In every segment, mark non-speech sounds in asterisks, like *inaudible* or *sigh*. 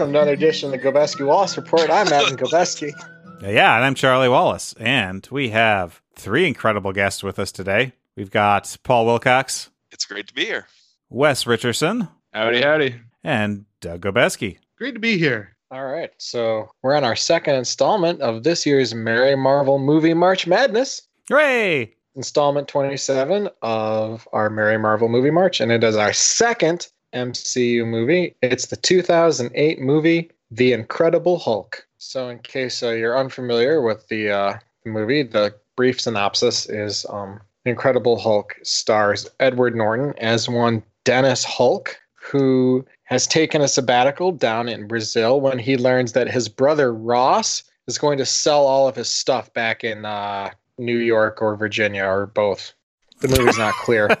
Welcome to another edition of the Gobeski Wallace Report. I'm Evan Gobeski. Yeah, and I'm Charlie Wallace, and we have three incredible guests with us today. We've got Paul Wilcox, It's great to be here. Wes Richardson, Howdy, howdy. and Doug Gobeski. Great to be here. All right, so we're on our second installment of this year's Merry Marvel Movie March Madness, Hooray! installment 27 of our Merry Marvel Movie March, and it is our second MCU movie. It's the 2008 movie The Incredible Hulk. So, in case uh, you're unfamiliar with the uh, movie, the brief synopsis is um, Incredible Hulk stars Edward Norton as one Dennis Hulk, who has taken a sabbatical down in Brazil when he learns that his brother Ross is going to sell all of his stuff back in uh, New York or Virginia or both. The movie's not clear. *laughs*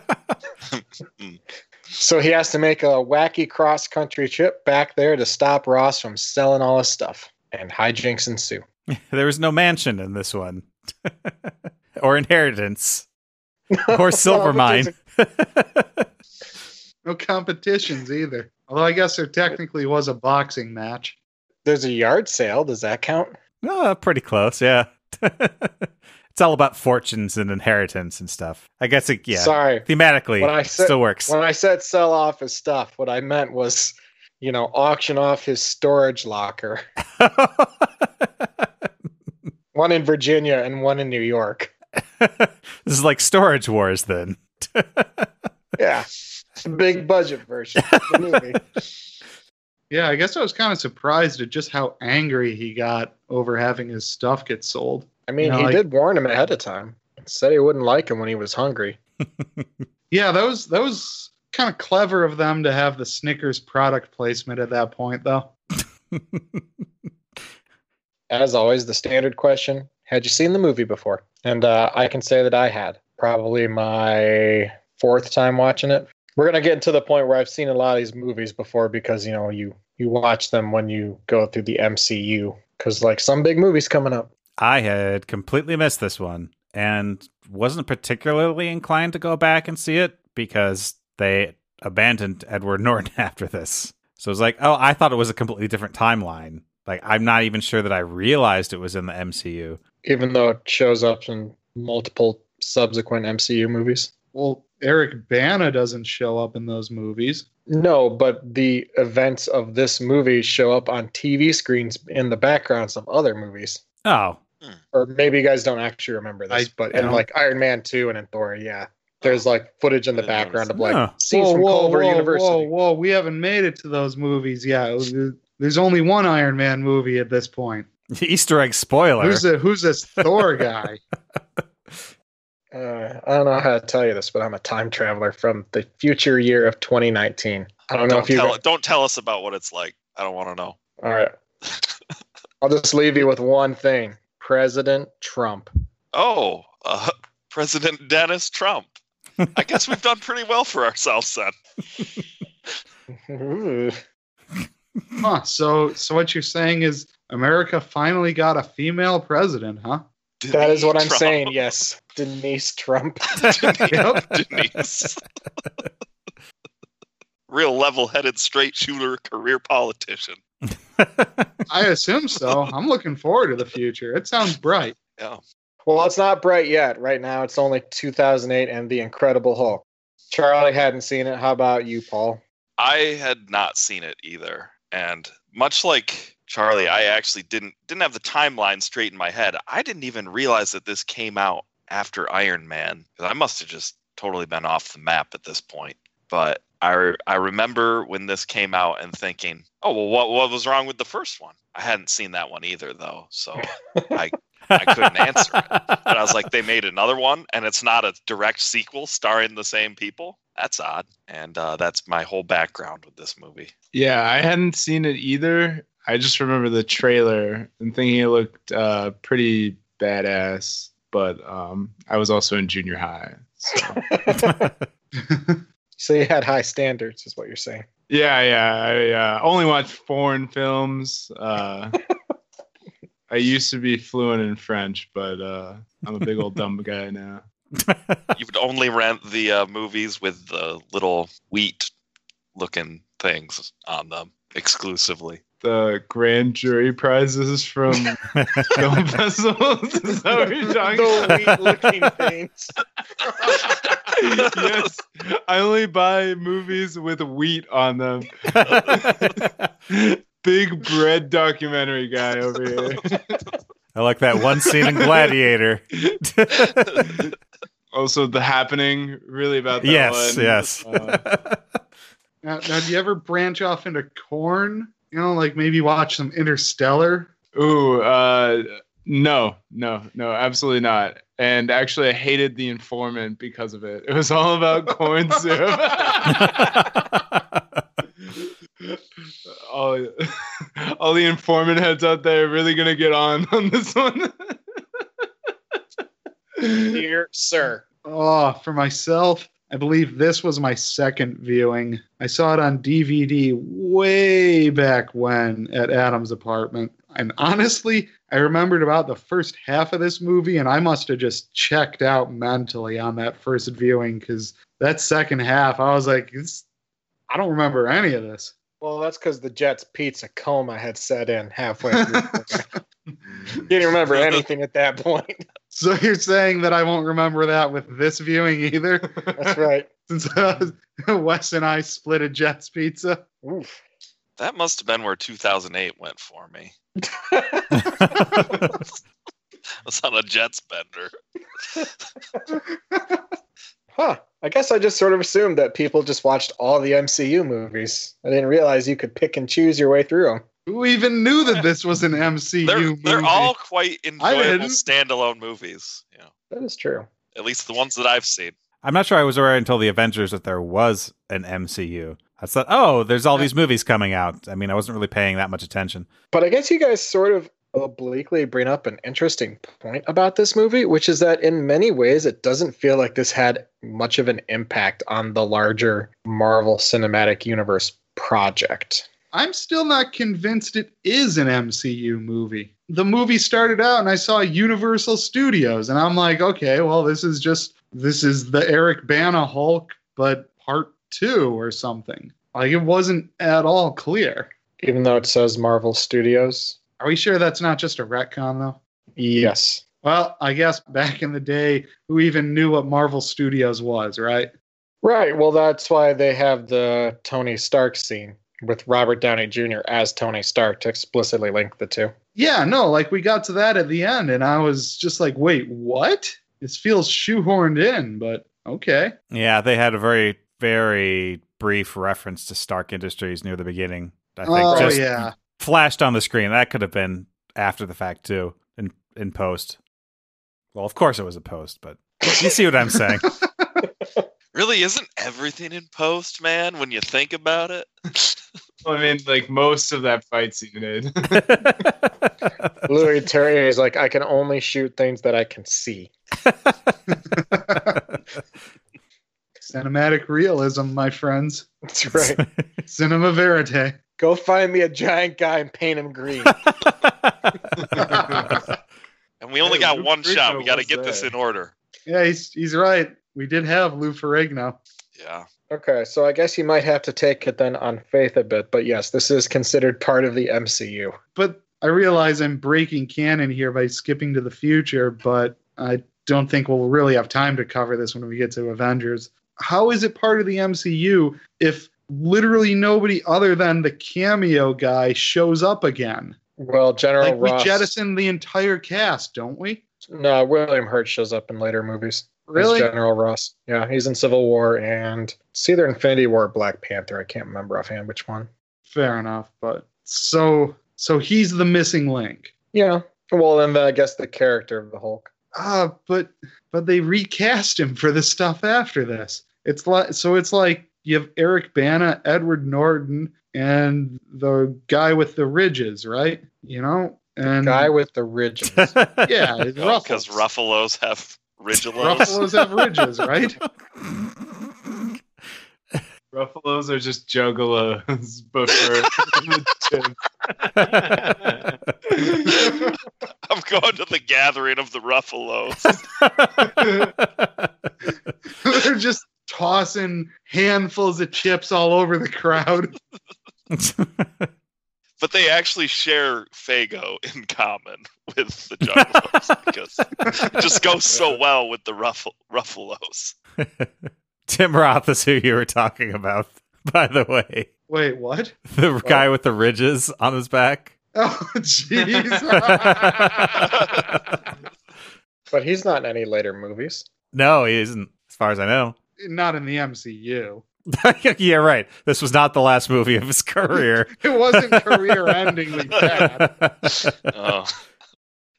*laughs* *laughs* so he has to make a wacky cross country trip back there to stop Ross from selling all his stuff. And hijinks ensue. *laughs* There was no mansion in this one, *laughs* or inheritance, *laughs* or silver mine. No competitions either. Although I guess there technically was a boxing match. There's a yard sale. Does that count? oh, pretty close, yeah. It's all about fortunes and inheritance and stuff. I guess it, yeah. Sorry. Thematically, When I it said- still works. When I said sell off his stuff, what I meant was, you know, auction off his storage locker. *laughs* One in Virginia and one in New York. *laughs* this is like storage wars, then. *laughs* Yeah. The big budget version of the movie. Yeah, I guess I was kind of surprised at just how angry he got over having his stuff get sold. I mean, You know, he like- did warn him ahead of time. Said he wouldn't like him when he was hungry. *laughs* Yeah, that was that was kind of clever of them to have the Snickers product placement at that point, though. *laughs* As always, the standard question Had you seen the movie before? And uh, I can say that I had. Probably my fourth time watching it. We're going to get to the point where I've seen a lot of these movies before because, you know, you, you watch them when you go through the MCU. Because, like, some big movies coming up. I had completely missed this one and wasn't particularly inclined to go back and see it because they abandoned Edward *laughs* Norton after this. So it was like, oh, I thought it was a completely different timeline. Like, I'm not even sure that I realized it was in the MCU. Even though it shows up in multiple subsequent MCU movies. Well, Eric Bana doesn't show up in those movies. No, but the events of this movie show up on TV screens in the backgrounds of other movies. Oh, Or maybe you guys don't actually remember this, I but in don't. like Iron Man 2 and in Thor, yeah. There's like footage in the background of like Huh. scenes from Culver University. whoa, whoa! We haven't made it to those movies yet. There's only one Iron Man movie at this point. *laughs* Easter egg spoiler. Who's the Who's this *laughs* Thor guy? Uh, I don't know how to tell you this, but I'm a time traveler from the future year of 2019. I don't know Don't if you. tell, don't tell us about what it's like. I don't want to know. All right. *laughs* I'll just leave you with one thing President Trump. Oh, uh, *laughs* President Dennis Trump. I guess we've done pretty well for ourselves then. *laughs* Huh? So, so what you're saying is America finally got a female president, huh? That is what I'm Trump. saying. Yes, Denise Trump. Yep. *laughs* Denise. Real level-headed, straight shooter, career politician. *laughs* I assume so. I'm looking forward to the future. It sounds bright. Yeah. Well, it's not bright yet. Right now, it's only 2008 and The Incredible Hulk. Charlie hadn't seen it. How about you, Paul? I had not seen it either, and much like Charlie, I actually didn't didn't have the timeline straight in my head. I didn't even realize that this came out after Iron Man. 'cause I must have just totally been off the map at this point. But I I remember when this came out and thinking, oh well, what what was wrong with the first one? I hadn't seen that one either though, so *laughs* I I couldn't answer it. And I was like, they made another one, and it's not a direct sequel starring the same people. That's odd. And uh, that's my whole background with this movie. Yeah, I hadn't seen it either. I just remember the trailer and thinking it looked uh, pretty badass. But um, I was also in junior high. So. *laughs* *laughs* So you had high standards, is what you're saying. yeah, yeah. I uh, only watch foreign films. Uh, *laughs* I used to be fluent in French, but uh, I'm a big old dumb *laughs* guy now. You would only rent the uh, movies with the little wheat looking things on them exclusively. the grand jury prizes from *laughs* film festivals? Is that what you're talking about? the wheat looking things. Yes, I only buy movies with wheat on them. *laughs* Big bread documentary guy over here. I like that one scene in Gladiator. *laughs* Also, The Happening, really about that yes, one. yes. Uh, Now, now, do you ever branch off into corn? You know, like maybe watch some Interstellar. ooh, uh, no, no, no, absolutely not. And actually, I hated The Informant because of it. It was all about corn *laughs* syrup. *laughs* *laughs* all, all the informant heads out there are really gonna get on on this one. Dear sir. Oh, for myself, I believe this was my second viewing. I saw it on DVD way back when at Adam's apartment. And honestly, I remembered about the first half of this movie, and I must have just checked out mentally on that first viewing because that second half, I was like, it's, I don't remember any of this. Well, that's because the Jets pizza coma had set in halfway through. *laughs* Didn't remember anything at that point. So you're saying that I won't remember that with this viewing either? That's right. *laughs* Since uh, *laughs* Wes and I split a Jets pizza. Oof. That must have been where 2008 went for me. *laughs* *laughs* I was on a Jets bender. *laughs* Huh. I guess I just sort of assumed that people just watched all the MCU movies. I didn't realize you could pick and choose your way through them. Who even knew that this was an MCU They're movie? they're all quite I enjoyable didn't. standalone movies. Yeah. That is true. at least the ones that I've seen. I'm not sure I was aware until the Avengers that there was an MCU. I thought, oh, there's all these movies coming out. I mean, I wasn't really paying that much attention. But I guess you guys sort of obliquely bring up an interesting point about this movie, which is that in many ways it doesn't feel like this had much of an impact on the larger Marvel Cinematic Universe project. I'm still not convinced it is an MCU movie. The movie started out and I saw Universal Studios and I'm like, okay, well this is just this is the Eric Bana Hulk but part 2 or something. Like it wasn't at all clear. Even though it says Marvel Studios. Are we sure that's not just a retcon though? Yes. Well, I guess back in the day, who even knew what Marvel Studios was, right? Right. Well, that's why they have the Tony Stark scene with Robert Downey Jr. as Tony Stark to explicitly link the two. Yeah, no, like we got to that at the end, and I was just like, wait, what? This feels shoehorned in, but okay. Yeah, they had a very, very brief reference to Stark Industries near the beginning. I think Oh, just yeah. flashed on the screen. That could have been after the fact too, in in post. Well, of course it was a post, but you see what I'm saying. *laughs* Really, isn't everything in post, man? When you think about it. *laughs* I mean, like most of that fight scene did. *laughs* Louis Leterrier is like, I can only shoot things that I can see. Cinematic realism, my friends. That's right. *laughs* Cinema verite. Go find me a giant guy and paint him green. *laughs* And we only Hey, got Lou one shot. We got to was get this in order. Yeah, he's he's right. We did have Lou Ferrigno. Yeah. okay, so I guess you might have to take it then on faith a bit, but yes, this is considered part of the MCU. But I realize I'm breaking canon here by skipping to the future, but I don't think we'll really have time to cover this when we get to Avengers. How is it part of the MCU if literally nobody other than the cameo guy shows up again? Well, General Like we jettison the entire cast, don't we? No, William Hurt shows up in later movies. as Really? General Ross. Yeah, he's in Civil War and it's either Infinity War or Black Panther. I can't remember offhand which one. Fair enough, but so so he's the missing link. Yeah. Well, and then I guess the character of the Hulk. Ah, but but they recast him for the stuff after this. It's like so it's like you have Eric Bana, Edward Norton, and the guy with the ridges, right? You know, and the Guy with the ridges. *laughs* yeah, *laughs* it's Because Ruffles. Ruffalos have Rigilos. Ruffles have ridges, right? *laughs* Ruffalos are just juggalos, but for the. I'm going to the gathering of the Ruffalos. They're just tossing handfuls of chips all over the crowd. But *laughs* *laughs* but they actually share Faygo in common with the Juggalos *laughs* because it just goes so well with the Ruffle Ruffalos. Tim Roth is who you were talking about, by the way. Wait, what? The guy with the ridges on his back. Oh, jeez. But he's not in any later movies. no, he isn't, as far as I know. Not in the MCU. *laughs* yeah, right. This was not the last movie of his career. *laughs* It wasn't career-endingly *laughs* bad. Oh,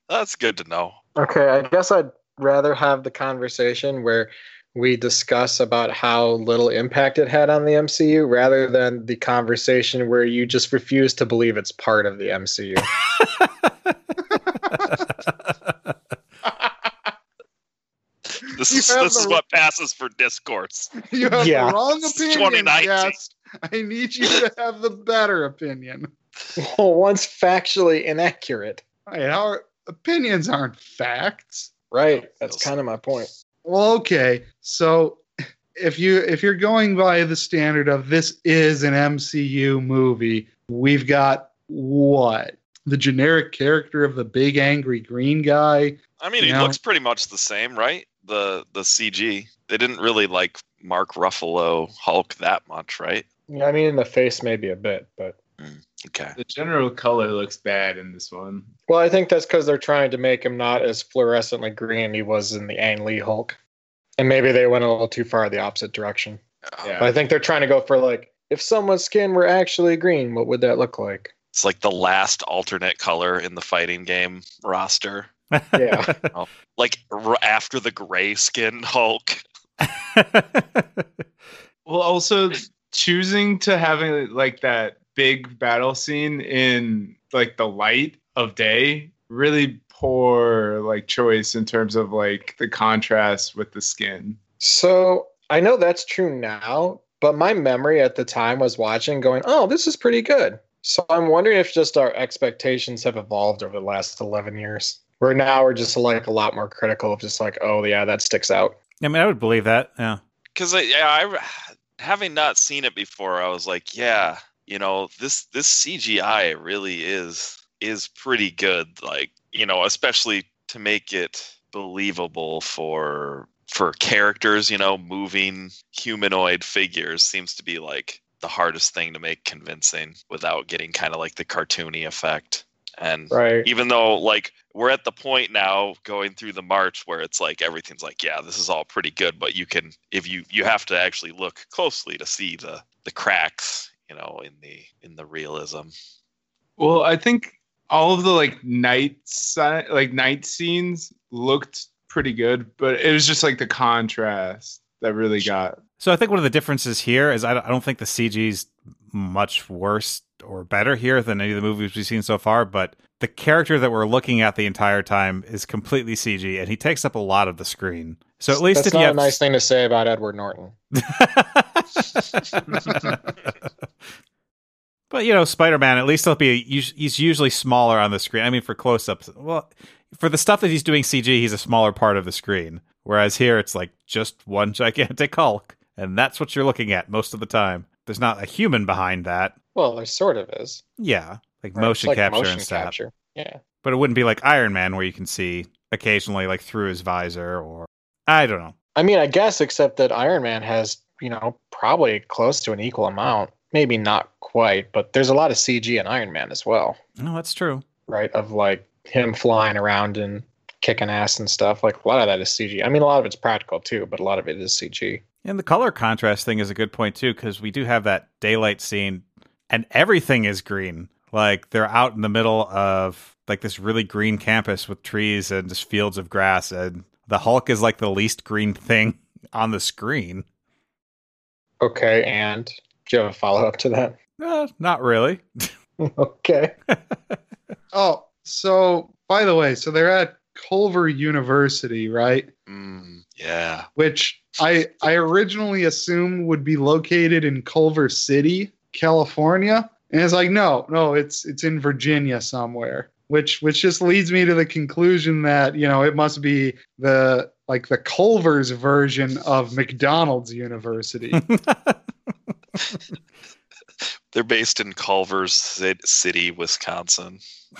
that's good to know. Okay, I guess I'd rather have the conversation where we discuss about how little impact it had on the MCU rather than the conversation where you just refuse to believe it's part of the MCU. This You is have this is what passes for discourse. *laughs* You have Yeah. the wrong It's opinion, guest. I need you to have the better opinion. *laughs* well, one's factually inaccurate. Hey, our opinions aren't facts. Right. That's kind of my point. Well, okay. So if you if you're going by the standard of this is an MCU movie, we've got what? The generic character of the big angry green guy. I mean, he Yeah. looks pretty much the same, right? The the CG. They didn't really like Mark Ruffalo Hulk that much, right? Yeah, I mean, in the face, maybe a bit, but mm, Okay. The general color looks bad in this one. well, I think that's because they're trying to make him not as fluorescently green he was in the Ang Lee Hulk, and maybe they went a little too far the opposite direction. Oh. Yeah. But I think they're trying to go for like, if someone's skin were actually green, what would that look like? It's like the last alternate color in the fighting game roster. Yeah. *laughs* Oh, like r- after the gray skin Hulk. *laughs* Well, also choosing to having like that big battle scene in like the light of day, really poor like choice in terms of like the contrast with the skin. So I know that's true now, but my memory at the time was watching, going, "Oh, this is pretty good." So I'm wondering if just our expectations have evolved over the last 11 years. Where now we're just like a lot more critical of just like, "Oh, yeah, that sticks out." I mean, I would believe that. Yeah. Because I, yeah, I having not seen it before, I was like, yeah, you know, this this CGI really is is pretty good. Like, you know, especially to make it believable for for characters, you know, moving humanoid figures seems to be like the hardest thing to make convincing without getting kind of like the cartoony effect. And Right. even though like we're at the point now going through the march where it's like everything's like yeah this is all pretty good but you can if you you have to actually look closely to see the the cracks you know in the in the realism Well, I think all of the like night si- like night scenes looked pretty good, but it was just like the contrast that really got. So I think one of the differences here is I don't, I don't think the CG's much worse or better here than any of the movies we've seen so far, but the character that we're looking at the entire time is completely CG, and he takes up a lot of the screen. So at least that's if not you a nice thing to say about Edward Norton. *laughs* but you know, Spider-Man at least he'll be he's usually smaller on the screen. I mean, for close-ups, well, for the stuff that he's doing CG, he's a smaller part of the screen. Whereas here, it's like just one gigantic Hulk, and that's what you're looking at most of the time. There's not a human behind that. Well, there sort of is. Yeah, like Right? motion like capture motion and stuff. capture. Yeah. But it wouldn't be like Iron Man, where you can see occasionally like through his visor, or I don't know. I mean, I guess except that Iron Man has, you know, probably close to an equal amount. Maybe not quite, but there's a lot of CG in Iron Man as well, No, that's true. right? Of like him flying around and kicking ass and stuff. Like a lot of that is CG. I mean, a lot of it's practical too, but a lot of it is CG. And the color contrast thing is a good point too, because we do have that daylight scene, and everything is green. Like they're out in the middle of like this really green campus with trees and just fields of grass, and the Hulk is like the least green thing *laughs* on the screen. Okay, and do you have a follow up to that? Uh, not really. *laughs* *laughs* okay. Oh, so by the way, so they're at Culver University, right? mm, yeah Which I I originally assumed would be located in Culver City, California, and it's like no, no, it's it's in Virginia somewhere. Which which just leads me to the conclusion that you know it must be the like the Culver's version of McDonald's University. *laughs* *laughs* They're based in Culver's City, Wisconsin. *laughs*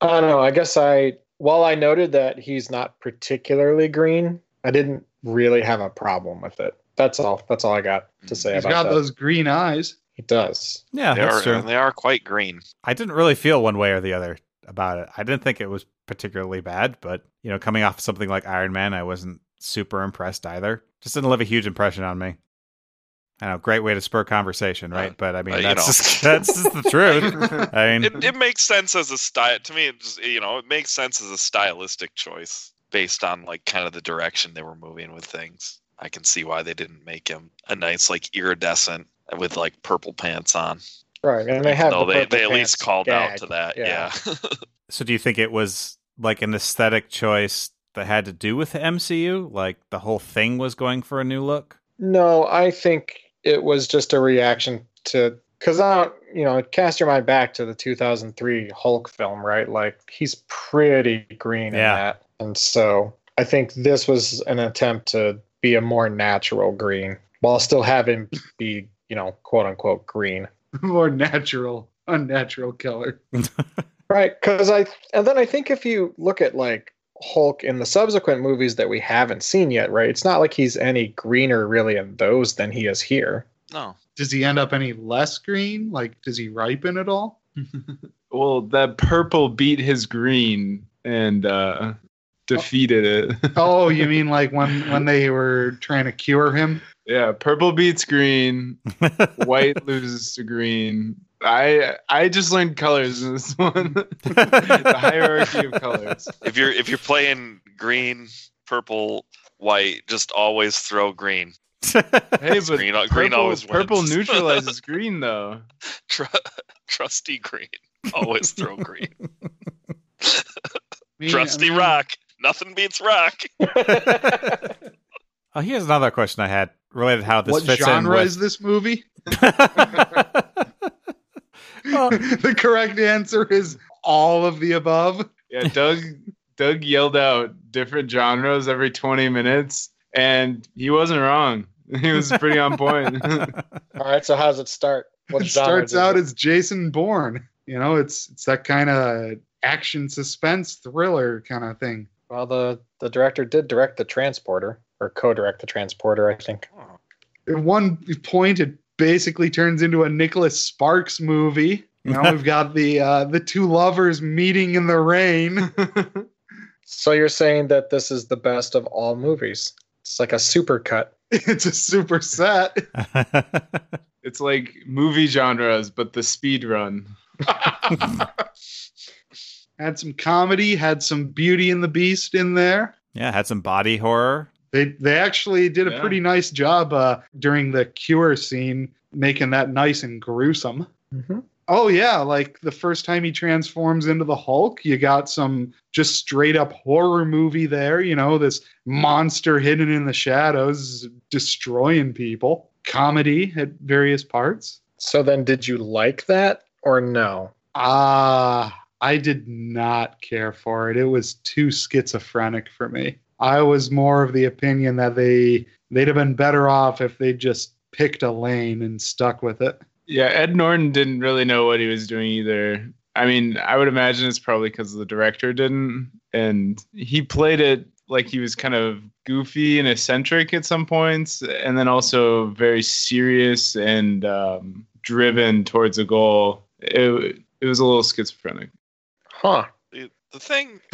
I don't know. I guess I, while I noted that he's not particularly green, I didn't really have a problem with it. That's all. That's all I got to say He's about got that. those green eyes. He does. Yeah, they that's are true. they are quite green. I didn't really feel one way or the other about it. I didn't think it was particularly bad, but you know, coming off something like Iron Man, I wasn't super impressed either. Just didn't leave a huge impression on me. I know, great way to spur conversation, right? Uh, but I mean, uh, that's just *laughs* that's just the truth. *laughs* I mean, It, it makes sense as a style to me. It just, you know, it makes sense as a stylistic choice based on like kind of the direction they were moving with things. I can see why they didn't make him a nice like iridescent with like purple pants on. Right, and they have. No, the they they at least pants called out to that. Yeah. Yeah. *laughs* so do you think it was like an aesthetic choice that had to do with the MCU? Like the whole thing was going for a new look? No, I think it was just a reaction to because I don't, you know, cast your mind back to the 2003 Hulk film, right? Like he's pretty green Yeah. in that, and so I think this was an attempt to be a more natural green while still having be, you know, quote unquote green. *laughs* More natural, unnatural color. *laughs* Right, because I and then I think if you look at like Hulk in the subsequent movies that we haven't seen yet, right? It's not like he's any greener really in those than he is here. no. Does he end up any less green? Like, does he ripen at all? *laughs* Well, that purple beat his green and uh, defeated it. *laughs* oh, you mean like when when they were trying to cure him? yeah, purple beats green, *laughs* white loses to green. I I just learned colors in this one. *laughs* the hierarchy of colors. If you're if you're playing green, purple, white, just always throw green. Hey, but Green- green purple, always purple wins. *laughs* neutralizes green though. Tr- trusty green. Always throw green. I mean- Trusty I mean, rock. Nothing beats rock. *laughs* oh, here's another question I had related to how this What fits genre in is this movie? With. *laughs* Oh. The correct answer is all of the above. Yeah, Doug Doug yelled out different genres every 20 minutes and he wasn't wrong. He was pretty on point. *laughs* All right, so how does it start? What it starts out it- as Jason Bourne. You know, it's it's that kind of action suspense thriller kind of thing. well, the the director did direct the transporter or co-direct the transporter, I think. At one point, it basically turns into a Nicholas Sparks movie. Now we've got the uh, the two lovers meeting in the rain. *laughs* So you're saying that this is the best of all movies? It's like a super cut. it's a super set. *laughs* *laughs* it's like movie genres, but the speed run. Had some comedy, had some Beauty and the Beast in there. yeah, had some body horror. They they actually did a Yeah. pretty nice job uh, during the cure scene, making that nice and gruesome. Mm-hmm. Oh yeah, like the first time he transforms into the Hulk, you got some just straight up horror movie there. You know, this monster hidden in the shadows, destroying people. Comedy at various parts. So then, did you like that or no? Ah, I did not care for it. It was too schizophrenic for me. I was more of the opinion that they they'd have been better off if they just picked a lane and stuck with it. Yeah, Ed Norton didn't really know what he was doing either. I mean, I would imagine it's probably because the director didn't. And he played it like he was kind of goofy and eccentric at some points, and then also very serious and um, driven towards a goal. It, it was a little schizophrenic. Huh. The, the thing *laughs*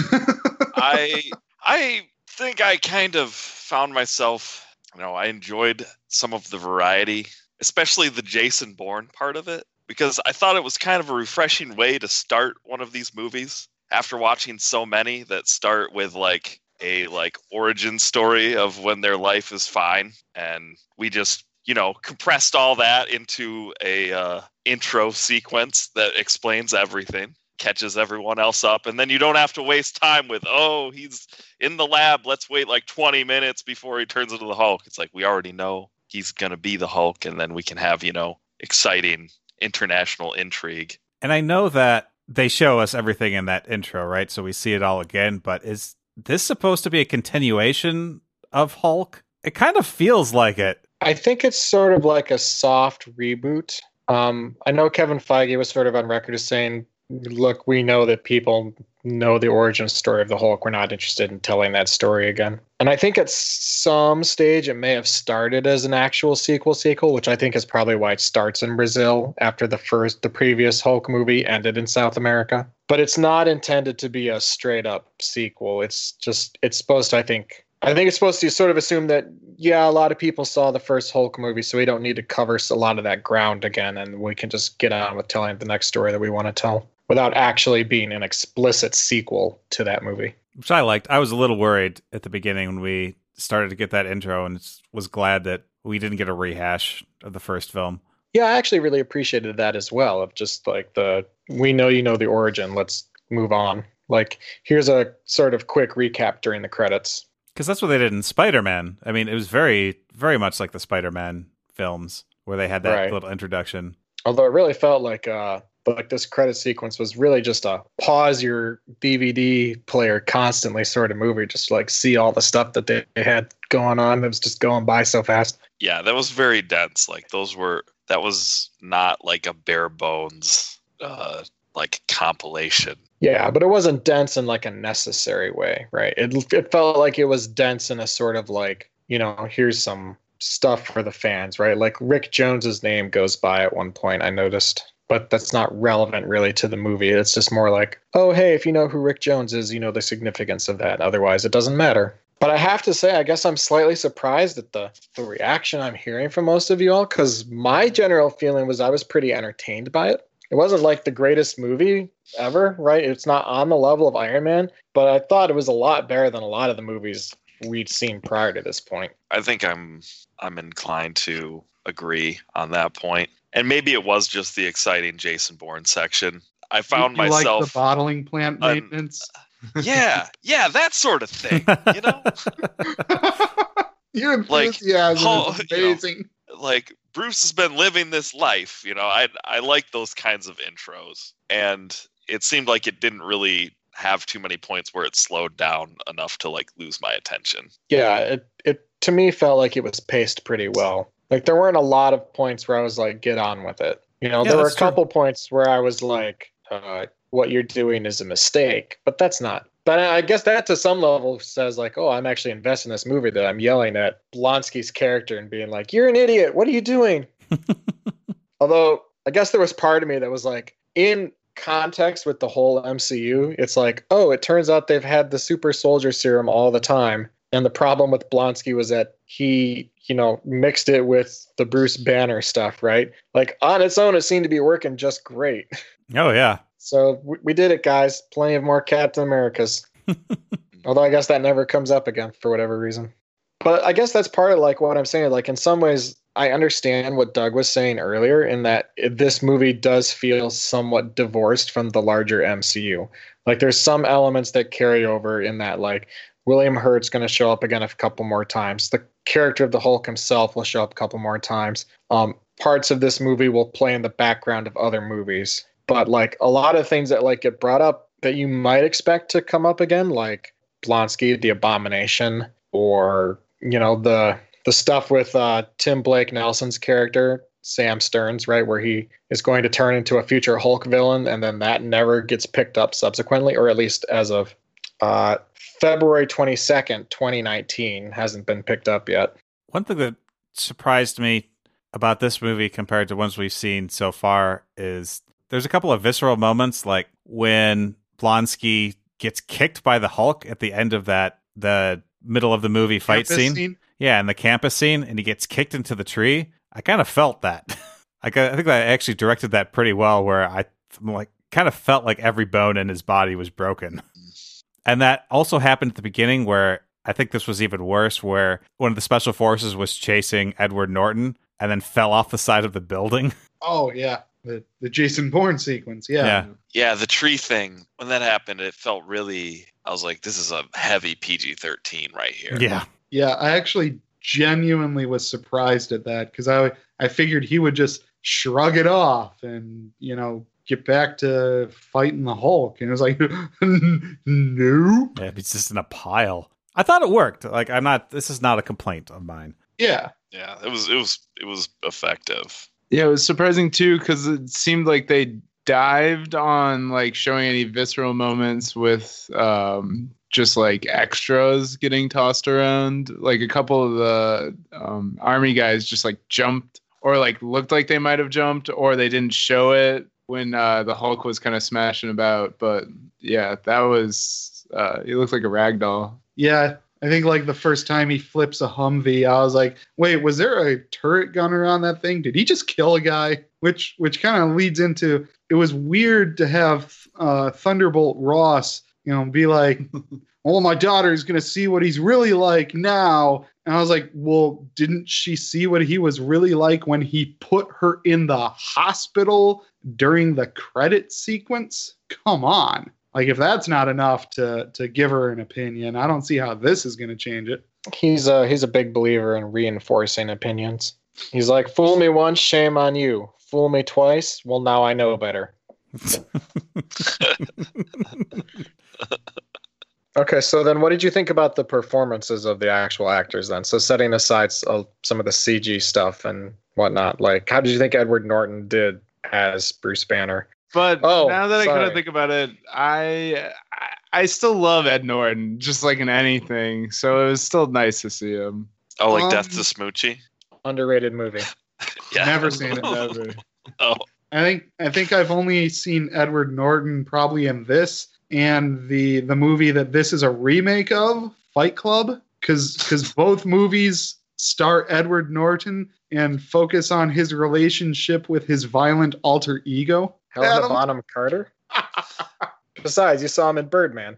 I I think I kind of found myself, you know, I enjoyed some of the variety, especially the Jason Bourne part of it, because I thought it was kind of a refreshing way to start one of these movies after watching so many that start with like a like origin story of when their life is fine. And we just you know compressed all that into a uh, intro sequence that explains everything catches everyone else up and then you don't have to waste time with oh he's in the lab let's wait like 20 minutes before he turns into the hulk it's like we already know he's going to be the hulk and then we can have you know exciting international intrigue And I know that they show us everything in that intro, right? So we see it all again, but is this supposed to be a continuation of Hulk? It kind of feels like it. I think it's sort of like a soft reboot. Um, I know Kevin Feige was sort of on record as saying, "Look, we know that people know the origin story of the Hulk. We're not interested in telling that story again." And I think at some stage it may have started as an actual sequel sequel, which I think is probably why it starts in Brazil after the first the previous Hulk movie ended in South America. But it's not intended to be a straight up sequel. It's just it's supposed to I think I think it's supposed to sort of assume that yeah, a lot of people saw the first Hulk movie, so we don't need to cover a lot of that ground again, and we can just get on with telling the next story that we want to tell without actually being an explicit sequel to that movie. Which I liked. I was a little worried at the beginning when we started to get that intro, and was glad that we didn't get a rehash of the first film. Yeah, I actually really appreciated that as well. Of just like the we know you know the origin, let's move on. Like here's a sort of quick recap during the credits because that's what they did in Spider-Man. I mean, it was very, very much like the Spider-Man films where they had that right. little introduction. Although it really felt like, uh, like this credit sequence was really just a pause your DVD player constantly sort of movie, just like see all the stuff that they had going on. It was just going by so fast. Yeah, that was very dense. Like those were that was not like a bare bones uh, like compilation. Yeah, but it wasn't dense in like a necessary way, right? It it felt like it was dense in a sort of like, you know, here's some stuff for the fans, right? Like Rick Jones's name goes by at one point, I noticed. But that's not relevant really to the movie. It's just more like, oh hey, if you know who Rick Jones is, you know the significance of that. Otherwise it doesn't matter. But I have to say, I guess I'm slightly surprised at the, the reaction I'm hearing from most of you all, because my general feeling was I was pretty entertained by it it wasn't like the greatest movie ever, right? It's not on the level of Iron Man, but I thought it was a lot better than a lot of the movies we'd seen prior to this point. I think I'm I'm inclined to agree on that point. And maybe it was just the exciting Jason Bourne section. I found you, you myself like the bottling plant maintenance. *laughs* yeah, yeah, that sort of thing. You know, *laughs* your enthusiasm like, is amazing. You know, like Bruce has been living this life. You know, I I like those kinds of intros, and it seemed like it didn't really have too many points where it slowed down enough to like lose my attention. Yeah, it it to me felt like it was paced pretty well. Like there weren't a lot of points where I was like, get on with it. You know, yeah, there were a couple true. points where I was like, uh, what you're doing is a mistake, but that's not but I guess that to some level says like, oh, I'm actually invested in this movie that I'm yelling at Blonsky's character and being like, "You're an idiot. What are you doing?" *laughs* Although I guess there was part of me that was like, in context with the whole MCU, it's like, oh, it turns out they've had the super soldier serum all the time. And the problem with Blonsky was that he, you know, mixed it with the Bruce Banner stuff, right? Like on its own, it seemed to be working just great. *laughs* Oh, yeah. So we, we did it, guys. Plenty of more Captain Americas. *laughs* Although I guess that never comes up again for whatever reason. But I guess that's part of like what I'm saying. Like in some ways, I understand what Doug was saying earlier in that this movie does feel somewhat divorced from the larger MCU. Like there's some elements that carry over in that like William Hurt's going to show up again a couple more times. The character of the Hulk himself will show up a couple more times. Um, parts of this movie will play in the background of other movies but like a lot of things that like get brought up that you might expect to come up again, like Blonsky, the Abomination, or you know the the stuff with uh, Tim Blake Nelson's character Sam Sterns, right, where he is going to turn into a future Hulk villain, and then that never gets picked up subsequently, or at least as of uh, February twenty second, twenty nineteen, hasn't been picked up yet. One thing that surprised me about this movie compared to ones we've seen so far is there's a couple of visceral moments, like when Blonsky gets kicked by the Hulk at the end of that the middle of the movie fight scene. scene. Yeah, in the campus scene, and he gets kicked into the tree. I kind of felt that. *laughs* I, I think I actually directed that pretty well, where I like kind of felt like every bone in his body was broken. *laughs* And that also happened at the beginning, where I think this was even worse, where one of the special forces was chasing Edward Norton and then fell off the side of the building. *laughs* Oh yeah the the Jason Bourne sequence. Yeah. yeah. Yeah, the tree thing. When that happened, it felt really I was like, this is a heavy PG thirteen right here. Yeah. Yeah. I actually genuinely was surprised at that because I I figured he would just shrug it off and, you know, get back to fighting the Hulk. And it was like, *laughs* no. Yeah, it's just in a pile. I thought it worked. Like I'm not this is not a complaint of mine. Yeah. Yeah, it was it was it was effective. Yeah, it was surprising too because it seemed like they dived on like showing any visceral moments with um, just like extras getting tossed around. Like a couple of the um, army guys just like jumped or like looked like they might have jumped or they didn't show it when uh, the Hulk was kind of smashing about. But yeah, that was uh, he looked like a rag doll. Yeah. I think like the first time he flips a Humvee, I was like, wait, was there a turret gunner on that thing? Did he just kill a guy? Which which kind of leads into it was weird to have uh, Thunderbolt Ross, you know, be like, *laughs* "Oh, my daughter's gonna see what he's really like now." And I was like, "Well, didn't she see what he was really like when he put her in the hospital during the credit sequence? Come on." Like if that's not enough to to give her an opinion, I don't see how this is going to change it. He's a he's a big believer in reinforcing opinions. He's like, "Fool me once, shame on you. Fool me twice, well now I know better." *laughs* *laughs* Okay, so then what did you think about the performances of the actual actors then? So setting aside uh, some of the CG stuff and whatnot, like how did you think Edward Norton did as Bruce Banner? But Oh, now that I kind of think about it, I, I I still love Ed Norton, just like in anything. So it was still nice to see him. Oh, like Um, Death to Smoochy. Underrated movie. *laughs* Yeah, Never seen it. *laughs* Never. Oh, I think I think I've only seen Edward Norton probably in this and the the movie that this is a remake of, Fight Club, because because both movies star Edward Norton and focus on his relationship with his violent alter ego. Helena Adam? Bonham Carter. *laughs* Besides, you saw him in Birdman.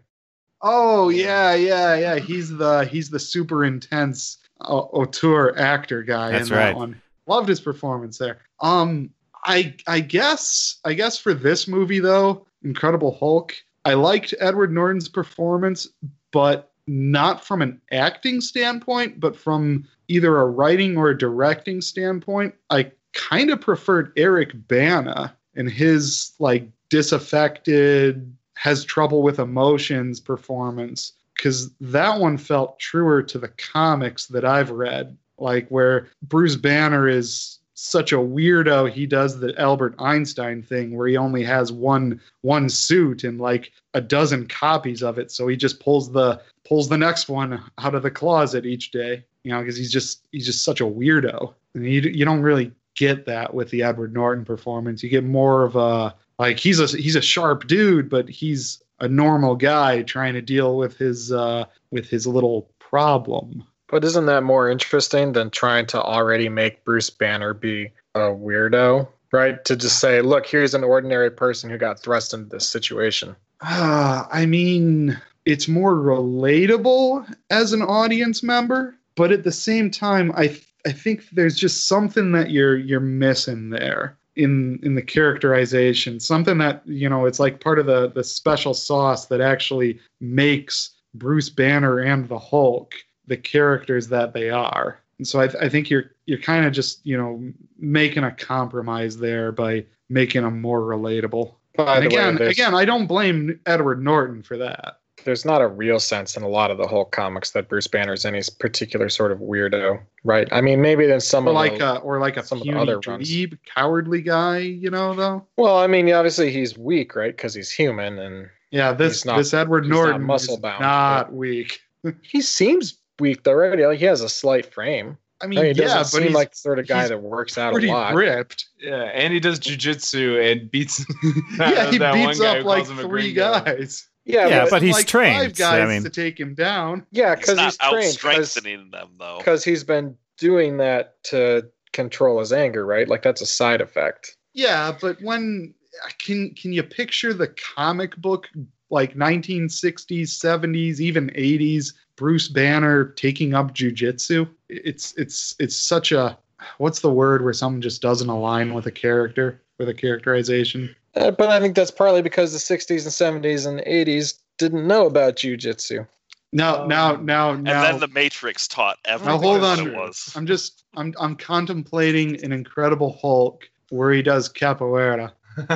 Oh yeah, yeah, yeah. He's the he's the super intense uh, auteur actor guy That's in that right. one. Loved his performance there. Um, I I guess I guess for this movie though, Incredible Hulk, I liked Edward Norton's performance, but not from an acting standpoint, but from either a writing or a directing standpoint. I kind of preferred Eric Bana and his like disaffected, has trouble with emotions performance because that one felt truer to the comics that I've read. Like where Bruce Banner is such a weirdo, he does the Albert Einstein thing where he only has one one suit and like a dozen copies of it, so he just pulls the pulls the next one out of the closet each day. You know, because he's just he's just such a weirdo, and you you don't really get that with the Edward Norton performance. You get more of a like he's a he's a sharp dude, but he's a normal guy trying to deal with his uh with his little problem. But isn't that more interesting than trying to already make Bruce Banner be a weirdo? Right? To just say, look, here's an ordinary person who got thrust into this situation. Ah, I mean, it's more relatable as an audience member, but at the same time, I th- I think there's just something that you're you're missing there in in the characterization. Something that you know, it's like part of the the special sauce that actually makes Bruce Banner and the Hulk the characters that they are. And so I, th- I think you're you're kind of just you know making a compromise there by making them more relatable. By And the again, way, again, I don't blame Edward Norton for that. there's not a real sense in a lot of the Hulk comics that Bruce Banner's any particular sort of weirdo, right? I mean, maybe there's some Or of like the, a or like a some of the other runs. dweeb, cowardly guy, you know though. well, I mean, obviously he's weak, right? Because he's human, and Yeah, this not- this Edward he's not Norton muscle-bound, is not weak. *laughs* he seems weak though, right? Like, He has a slight frame. I I mean, mean, he doesn't yeah, but seem he's like the sort of guy that works out a pretty lot. ripped. Yeah, and he does jujitsu and beats. *laughs* *laughs* yeah, he that beats guy up like calls him a three gringo. guys. Yeah, Yeah, but, but he's like trained, Five so, guys I mean- to take him down. yeah, because not he's, out trained. Strengthening them though. because he's been doing that to control his anger, right? Like that's a side effect. Yeah, but when can can you picture the comic book like 1960s, 70s, even 80s Bruce Banner taking up jujitsu? It's it's it's such a what's the word where something just doesn't align with a character with a characterization? Uh, but I think that's partly because the 60s and 70s and 80s didn't know about jujitsu. Now, now, now, now. and then the Matrix taught everything hold on. it was. I'm just I'm I'm contemplating an Incredible Hulk where he does capoeira, *laughs*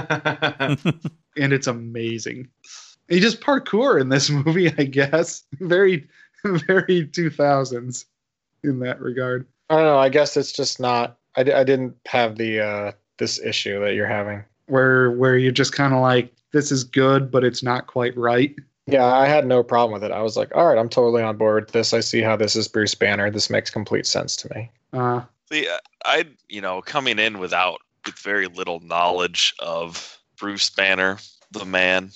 and it's amazing. He just parkour in this *laughs* movie, I guess. Very, *laughs* very 2000s in that regard. I don't know. I guess it's just not. I, I didn't have the uh, this issue that you're having. Where where you're just kind of like, this is good, but it's not quite right. Yeah, I had no problem with it. I was like, all right, I'm totally on board with this. I see how this is Bruce Banner. This makes complete sense to me. Uh, See, I you know coming in without with very little knowledge of Bruce Banner, the man,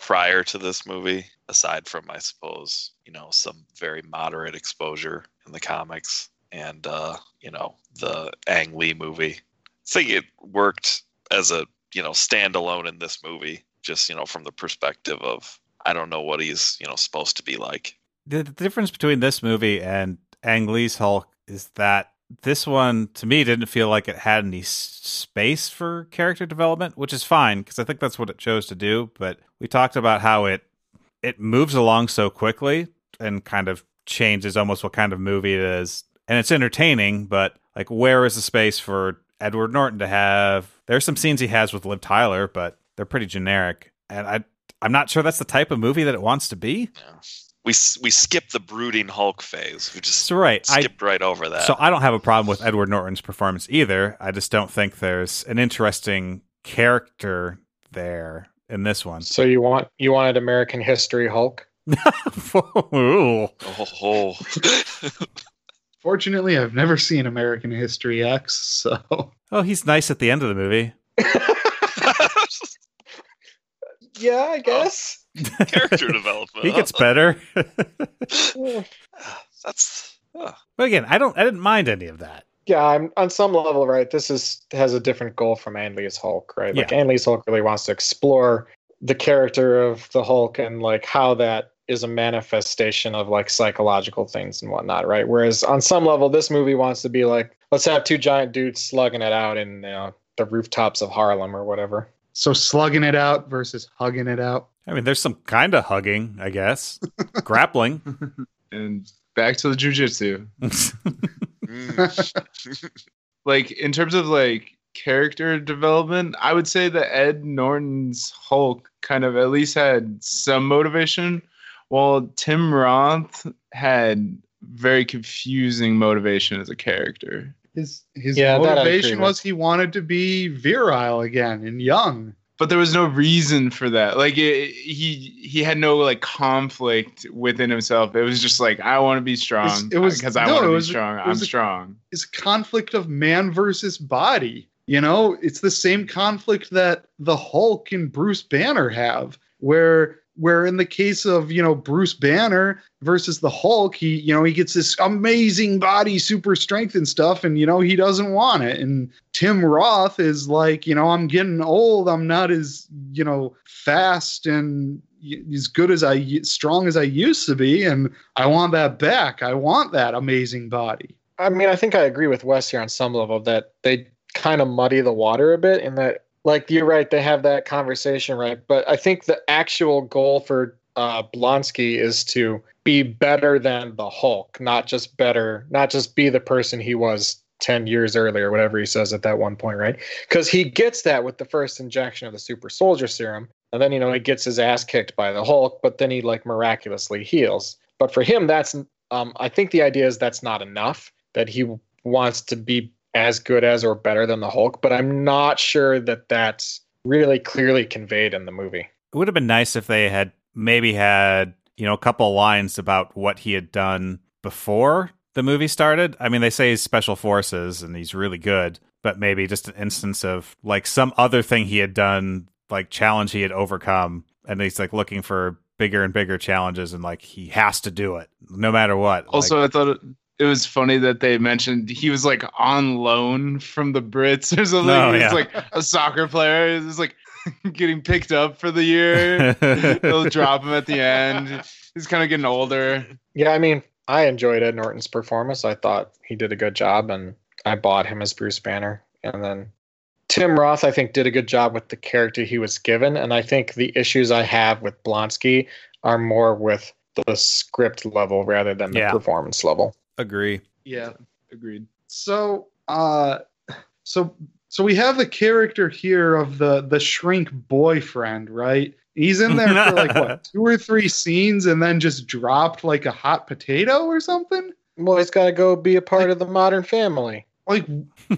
prior to this movie, aside from I suppose you know some very moderate exposure in the comics and uh, you know the Ang Lee movie. I think it worked as a you know standalone in this movie, just you know from the perspective of I don't know what he's you know supposed to be like. The, the difference between this movie and Ang Lee's Hulk is that this one to me didn't feel like it had any space for character development, which is fine because I think that's what it chose to do. But we talked about how it it moves along so quickly and kind of changes almost what kind of movie it is, and it's entertaining. But like, where is the space for Edward Norton to have? There's some scenes he has with Liv Tyler, but they're pretty generic, and I I'm not sure that's the type of movie that it wants to be. Yeah. We we skipped the brooding Hulk phase. We just So right, I skipped right over that. So I don't have a problem with Edward Norton's performance either. I just don't think there's an interesting character there in this one. So you want you wanted American History Hulk? *laughs* Oh, oh. fortunately, I've never seen American History X, so Oh, he's nice at the end of the movie. *laughs* yeah, I guess. *laughs* character development. He gets better. That's uh, but again, I don't I didn't mind any of that. Yeah, I'm on some level right. This is has a different goal from Ang Lee's Hulk, right? Like Yeah. Ang Lee's Hulk really wants to explore the character of the Hulk and like how that is a manifestation of like psychological things and whatnot, right? Whereas on some level, this movie wants to be like, let's have two giant dudes slugging it out in you know, the rooftops of Harlem or whatever. so slugging it out versus hugging it out. I mean, there's some kind of hugging, I guess. Grappling. *laughs* And back to the jujitsu. *laughs* mm, *laughs* Like in terms of like character development, I would say that Ed Norton's Hulk kind of at least had some motivation, while Tim Roth had very confusing motivation as a character. His his Yeah, that I agree motivation was he wanted to be virile again and young. But there was no reason for that. Like it, he he had no like conflict within himself. It was just like I want to be strong. it was- because I no, want to be was- strong. I'm a- strong. It's a conflict of man versus body. You know, it's the same conflict that the Hulk and Bruce Banner have, where where in the case of you know Bruce Banner versus the Hulk, he you know he gets this amazing body, super strength and stuff, and you know he doesn't want it. And Tim Roth is like, you know, I'm getting old. I'm not as you know fast and as good as I strong as I used to be, and I want that back. I want that amazing body. I mean, I think I agree with Wes here on some level that they kind of muddy the water a bit in that, like, you're right, they have that conversation, right? But I think the actual goal for uh, Blonsky is to be better than the Hulk, not just better, not just be the person he was 10 years earlier, whatever he says at that one point, right? Because he gets that with the first injection of the super soldier serum. And then, you know, he gets his ass kicked by the Hulk, but then he, like, miraculously heals. But for him, that's, um, I think the idea is that's not enough, that he wants to be as good as or better than the Hulk, but I'm not sure that that's really clearly conveyed in the movie. It would have been nice if they had maybe had, you know, a couple lines about what he had done before the movie started. I mean, they say he's special forces and he's really good, but maybe just an instance of like some other thing he had done, like challenge he had overcome, and he's like looking for bigger and bigger challenges and like he has to do it no matter what. Like, Also, I thought it, it was funny that they mentioned he was like on loan from the Brits or something. Oh, He's like a soccer player. He's like *laughs* getting picked up for the year. *laughs* They'll drop him at the end. He's kind of getting older. Yeah, I mean, I enjoyed Ed Norton's performance. I thought he did a good job, and I bought him as Bruce Banner. And then Tim Roth, I think, did a good job with the character he was given. And I think the issues I have with Blonsky are more with the script level rather than the Yeah. performance level. Agree. Yeah. Agreed. So, uh, so, so we have the character here of the the shrink boyfriend, right? He's in there for like what *laughs* two or three scenes, and then just dropped like a hot potato or something. Well, he's got to go be a part of the Modern Family. Like,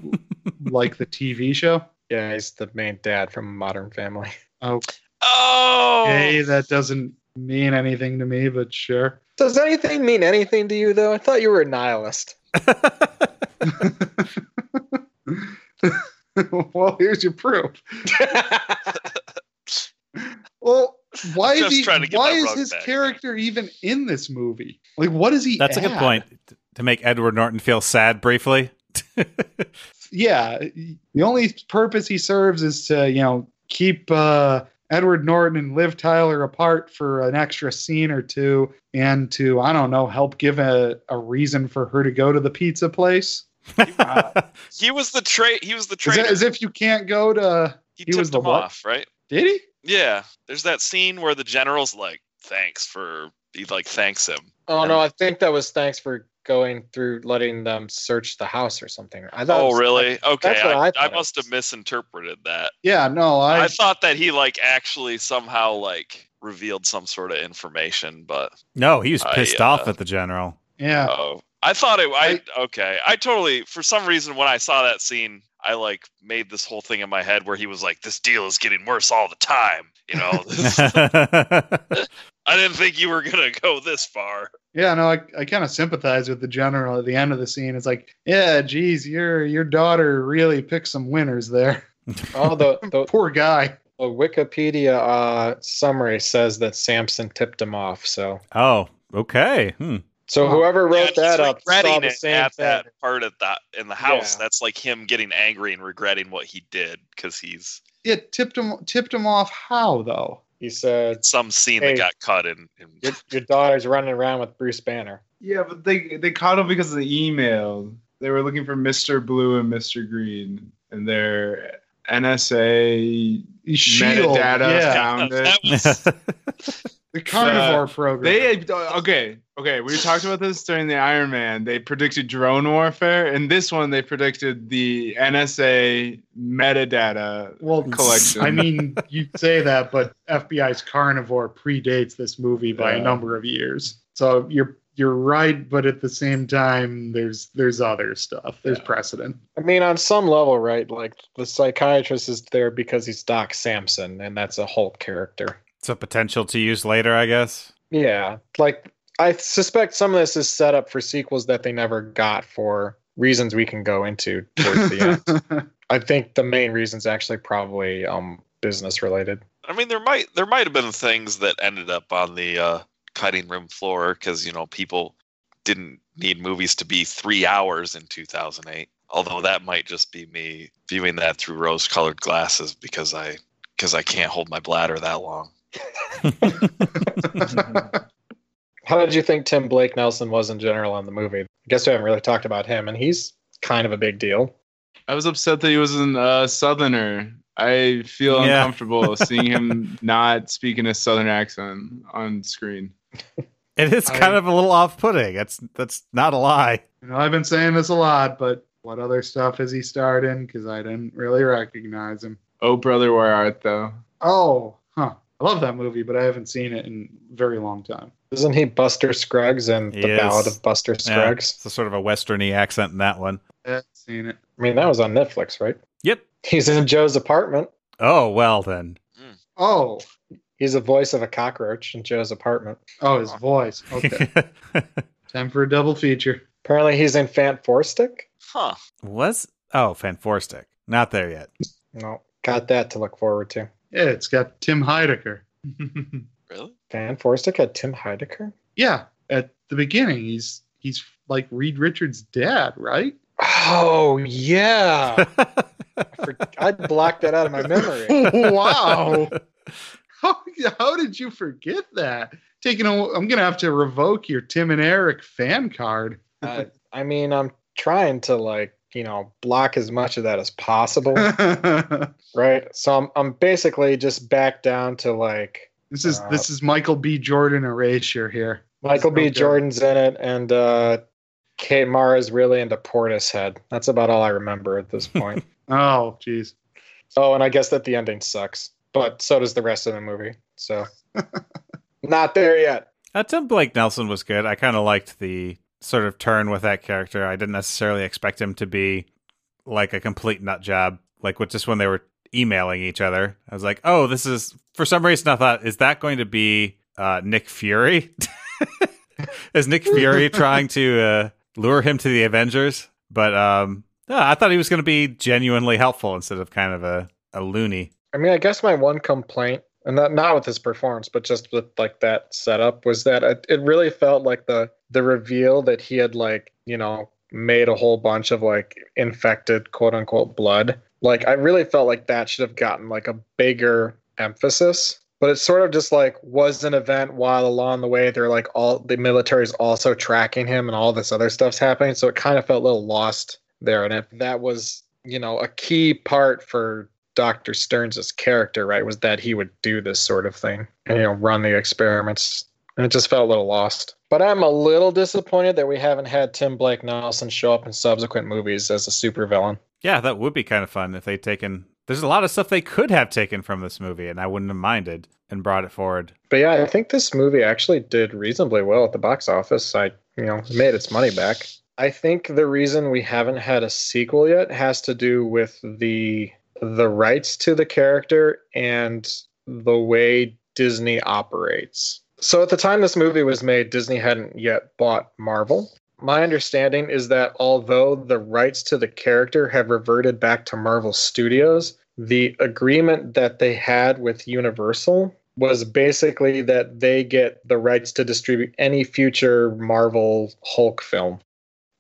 *laughs* like the TV show. Yeah, he's the main dad from Modern Family. Oh, Oh, hey, that doesn't mean anything to me, but sure. Does anything mean anything to you, though? I thought you were a nihilist. *laughs* well, here's your proof. Well, why Just is he? trying to get Why is his back. character even in this movie? Like, what is he? That's a good point. To make Edward Norton feel sad briefly. *laughs* Yeah, the only purpose he serves is to you know keep uh, Edward Norton and Liv Tyler apart for an extra scene or two, and to I don't know help give a, a reason for her to go to the pizza place. *laughs* he was the tra- He was the Is traitor. that as if you can't go to? he, he tipped was the him what? off, right? Did he? Yeah. There's that scene where the general's like, "Thanks for." He like thanks him. Oh no, I think that was thanks for going through letting them search the house or something. I thought. Oh, was- really? Okay, that's what I I, I must have misinterpreted that. Yeah, no, I. I thought that he like actually somehow like revealed some sort of information, but no, he was I, pissed uh, off at the general. yeah, oh, I thought it. I okay. I totally for some reason when I saw that scene, I like made this whole thing in my head where he was like, "This deal is getting worse all the time." You know, *laughs* *laughs* I didn't think you were gonna go this far. Yeah, no, I, I kind of sympathize with the general at the end of the scene. It's like, yeah, geez, your your daughter really picked some winners there. *laughs* Oh, the, the, *laughs* Poor guy. the Wikipedia uh, summary says that Samson tipped him off. So, oh, okay. Hmm. so Oh. whoever wrote he's that up saw regretting the it same at thing. that part of that in the house. Yeah. That's like him getting angry and regretting what he did because he's Yeah, tipped him tipped him off. How though? He said, some scene Hey. that got cut in. in your, "Your daughter's running around with Bruce Banner." Yeah, but they they caught him because of the email. They were looking for Mr. Blue and Mr. Green, and their NSA Shield. metadata yeah, found it. was *laughs* the carnivore program. They uh, okay, okay. We talked about this during the Iron Man. They predicted drone warfare. and this one, they predicted the NSA metadata. well, collection. I mean, you say that, but FBI's carnivore predates this movie by a number of years. So you're you're right, but at the same time, there's there's other stuff. There's Yeah. precedent. I mean, on some level, right? Like the psychiatrist is there because he's Doc Samson, and that's a Hulk character. It's a potential to use later, I guess. Yeah, like I suspect some of this is set up for sequels that they never got for reasons we can go into towards the end. *laughs* I think the main reason's actually probably um business related. I mean, there might there might have been things that ended up on the uh, cutting room floor because you know people didn't need movies to be three hours in 2008. Although that might just be me viewing that through rose-colored glasses because I because I can't hold my bladder that long. *laughs* How did you think Tim Blake Nelson was in general in the movie? I guess we haven't really talked about him, and he's kind of a big deal. I was upset that he wasn't a uh, Southerner. I feel Yeah. uncomfortable seeing him *laughs* not speaking a Southern accent on screen. *laughs* It is I- kind of a little off-putting. That's that's not a lie. You know, I've been saying this a lot, but what other stuff has he starred in? Because I didn't really recognize him. Oh, brother, where art thou? Oh, huh. I love that movie, but I haven't seen it in a very long time. Isn't he Buster Scruggs in He the is. Ballad of Buster Yeah, Scruggs? it's a sort of a westerny accent in that one. I haven't seen it. I mean, that was on Netflix, right? Yep. He's in Joe's apartment. Oh well then. Oh, He's the voice of a cockroach in Joe's apartment. oh, his voice. Okay, *laughs* time for a double feature. Apparently, he's in Fant Four Huh. Was oh Fan Not there yet. No, got that to look forward to. Yeah, it's got Tim Heidecker. *laughs* Really? Fan had Tim Heidecker. yeah, at the beginning, he's he's like Reed Richards' dad, right? Oh yeah, *laughs* I, for- I blocked that out of my memory. wow. *laughs* How, how did you forget that? Taking a, I'm gonna have to revoke your Tim and Eric fan card. I, *laughs* I mean, I'm trying to like you know block as much of that as possible, *laughs* right? So I'm I'm basically just back down to like this is Uh, this is Michael B. Jordan erasure here. Michael B. Jordan's in it, and uh, Kate Mara's really into Portishead. That's about all I remember at this point. Oh, jeez. oh, and I guess that the ending sucks, but so does the rest of the movie. So *laughs* not there yet. Uh, Tim Blake Nelson was good. I kind of liked the sort of turn with that character. I didn't necessarily expect him to be like a complete nut job, like with just when they were emailing each other. I was like, oh, this is for some reason I thought, is that going to be uh, Nick Fury? *laughs* is Nick Fury *laughs* trying to uh, lure him to the Avengers? But um, no, I thought he was going to be genuinely helpful instead of kind of a, a loony. I mean, I guess my one complaint, and not not with his performance, but just with like that setup, was that it, it really felt like the the reveal that he had like you know made a whole bunch of like infected quote unquote blood. Like I really felt like that should have gotten like a bigger emphasis. But it sort of just like was an event while along the way they're like all the military is also tracking him and all this other stuff's happening. So it kind of felt a little lost there. And if that was, you know, a key part for Dr. Sterns' character, right, was that he would do this sort of thing and, you know, run the experiments. And it just felt a little lost. But I'm a little disappointed that we haven't had Tim Blake Nelson show up in subsequent movies as a supervillain. Yeah, that would be kind of fun if they'd taken. There's a lot of stuff they could have taken from this movie, and I wouldn't have minded and brought it forward. But yeah, I think this movie actually did reasonably well at the box office. I, you know, made its money back. I think the reason we haven't had a sequel yet has to do with the the rights to the character and the way Disney operates. So at the time this movie was made, Disney hadn't yet bought Marvel. My understanding is that although the rights to the character have reverted back to Marvel Studios, the agreement that they had with Universal was basically that they get the rights to distribute any future Marvel Hulk film.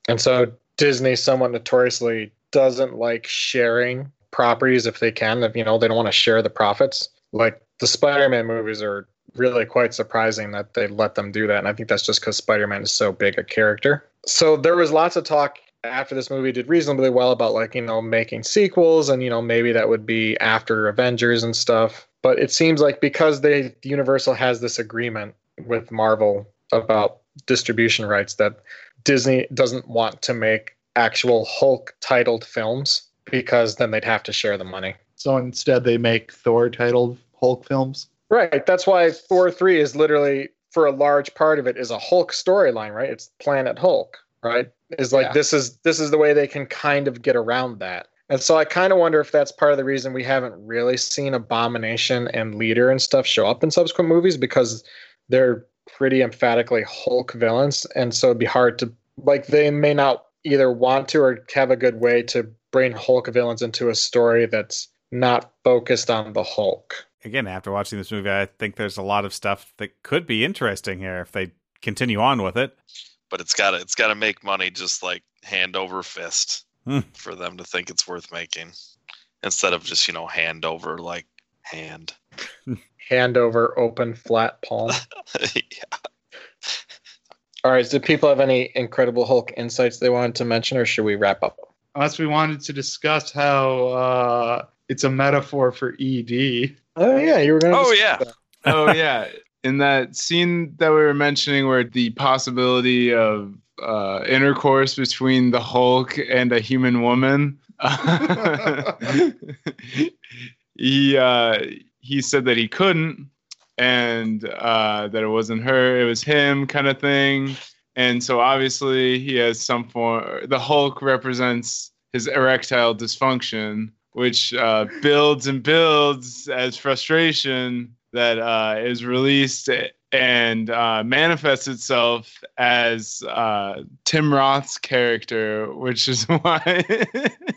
And so Disney somewhat notoriously doesn't like sharing properties if they can. If you know, they don't want to share the profits. Like the Spider-Man movies are really quite surprising that they let them do that. And I think that's just because Spider-Man is so big a character. So there was lots of talk after this movie did reasonably well about like, you know, making sequels and, you know, maybe that would be after Avengers and stuff. But it seems like because they Universal has this agreement with Marvel about distribution rights that Disney doesn't want to make actual Hulk titled films because then they'd have to share the money. So instead, they make Thor titled Hulk films. Right. That's why Thor 3 is literally, for a large part of it, is a Hulk storyline, right? It's Planet Hulk, right? Is like Yeah. this is this is the way they can kind of get around that. And so I kind of wonder if that's part of the reason we haven't really seen Abomination and Leader and stuff show up in subsequent movies because they're pretty emphatically Hulk villains. And so it'd be hard to like they may not either want to or have a good way to bring Hulk villains into a story that's not focused on the Hulk. Again, after watching this movie, I think there's a lot of stuff that could be interesting here if they continue on with it. But it's got to it's got to make money just like hand over fist Hmm. for them to think it's worth making, instead of just you know hand over like hand. *laughs* Hand over open flat palm. *laughs* yeah. All right. Did people have any Incredible Hulk insights they wanted to mention, or should we wrap up? Unless we wanted to discuss how uh, it's a metaphor for E ED. Oh yeah, you were going. to Oh yeah. oh yeah in that scene that we were mentioning where the possibility of uh, intercourse between the hulk and a human woman *laughs* he uh, he said that he couldn't and uh, that it wasn't her it was him kind of thing and so obviously he has some form the hulk represents his erectile dysfunction which uh, builds and builds as frustration that uh, is released and uh, manifests itself as uh, Tim Roth's character, which is *laughs* why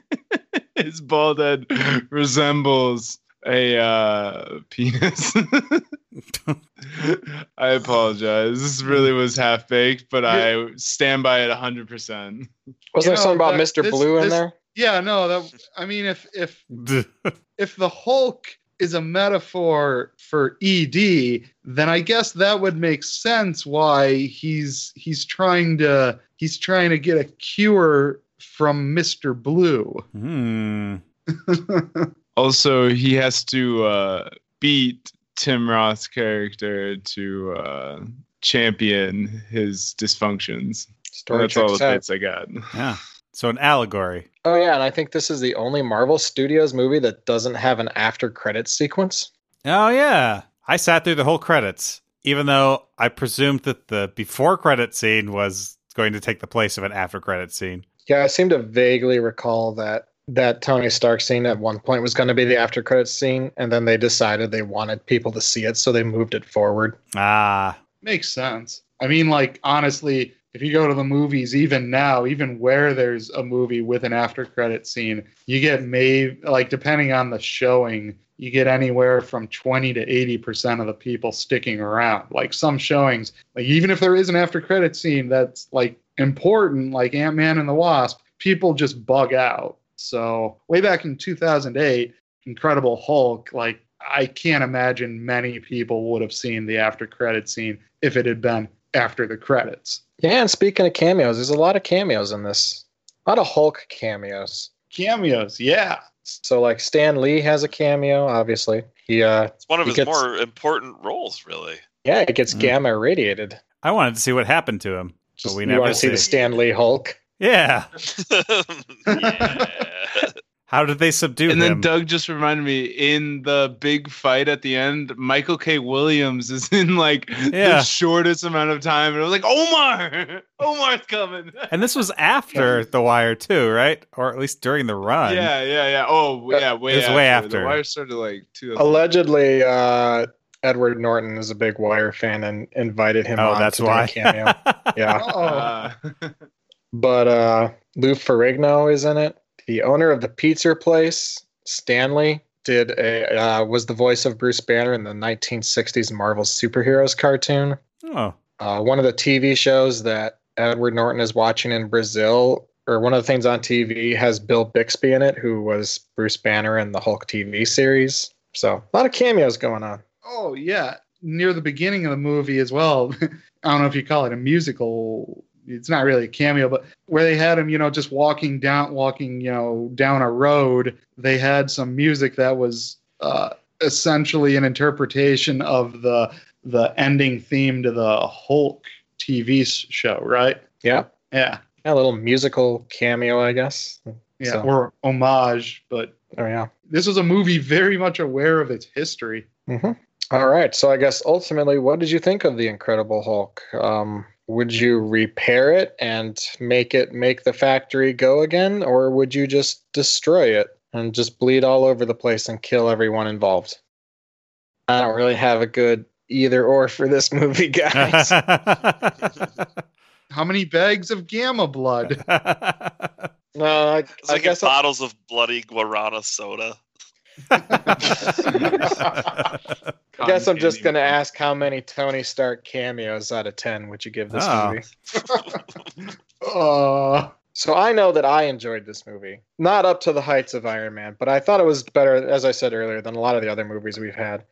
*laughs* his bald head resembles a uh, penis. *laughs* I apologize. This really was half baked, but I stand by it 100%. Was You there know, something about that- Mr. this- Blue in this- there? Yeah, no, that I mean if if *laughs* if the Hulk is a metaphor for ED, then I guess that would make sense why he's he's trying to he's trying to get a cure from Mr. Blue. Hmm. *laughs* Also, he has to uh, beat Tim Roth's character to uh, champion his dysfunctions. Story That's all the bits I got. Yeah. So an allegory. Oh yeah, and I think this is the only Marvel Studios movie that doesn't have an after credits sequence. Oh yeah. I sat through the whole credits, even though I presumed that the before credit scene was going to take the place of an after credit scene. Yeah, I seem to vaguely recall that that Tony Stark scene at one point was going to be the after credits scene, and then they decided they wanted people to see it, so they moved it forward. Ah, Makes sense. I mean, like honestly, if you go to the movies, even now, even where there's a movie with an after credit scene, you get maybe like depending on the showing, you get anywhere from twenty to eighty percent of the people sticking around. Like some showings, like even if there is an after credit scene that's like important, like Ant Man and the Wasp, people just bug out. So way back in 2008, Incredible Hulk, like I can't imagine many people would have seen the after credit scene if it had been after the credits. Yeah, and speaking of cameos, there's a lot of cameos in this. A lot of Hulk cameos. Cameos, yeah. So like Stan Lee has a cameo, obviously. He uh It's one of his gets- more important roles, really. yeah, it gets Mm. gamma irradiated. I wanted to see what happened to him. Just, we you never want to see the. Stan Lee Hulk. Yeah. *laughs* yeah. How did they subdue and him? then Doug just reminded me in the big fight at the end, Michael K. Williams is in like Yeah. the shortest amount of time, and I was like, Omar, *laughs* Omar's coming. and this was after The Wire too, right? Or at least during the run. yeah, yeah, yeah. Oh, yeah, way It was after. way The after. wire started like two. Allegedly, uh Edward Norton is a big Wire fan and invited him Oh, on that's to do a why. cameo. *laughs* yeah. Oh, Uh, But uh Lou Ferrigno is in it. The owner of the pizza place, Stanley, did a uh, was the voice of Bruce Banner in the 1960s Marvel superheroes cartoon. oh. Uh, one of the TV shows that Edward Norton is watching in Brazil, or one of the things on TV, has Bill Bixby in it, who was Bruce Banner in the Hulk TV series. So a lot of cameos going on. oh, yeah. Near the beginning of the movie as well. *laughs* I don't know if you call it a musical. It's not really a cameo, but where they had him, you know, just walking down, walking, you know, down a road. They had some music that was uh, essentially an interpretation of the the ending theme to the Hulk TV show, right? Yeah, Yeah, a little musical cameo, I guess. yeah, So- or homage. But Oh yeah. this was a movie very much aware of its history. hmm All right. So I guess ultimately, what did you think of the Incredible Hulk? Um, would you repair it and make it make the factory go again, or would you just destroy it and just bleed all over the place and kill everyone involved? I don't really have a good either or for this movie, *laughs* guys. *laughs* How many bags of gamma blood? *laughs* no, I, It's I like in guess. I'll- bottles of bloody guarana soda. I guess I'm just gonna ask how many Tony Stark cameos out of ten would you give this Oh. movie? *laughs* Uh, So I know that I enjoyed this movie. Not up to the heights of Iron Man, but I thought it was better, as I said earlier, than a lot of the other movies we've had.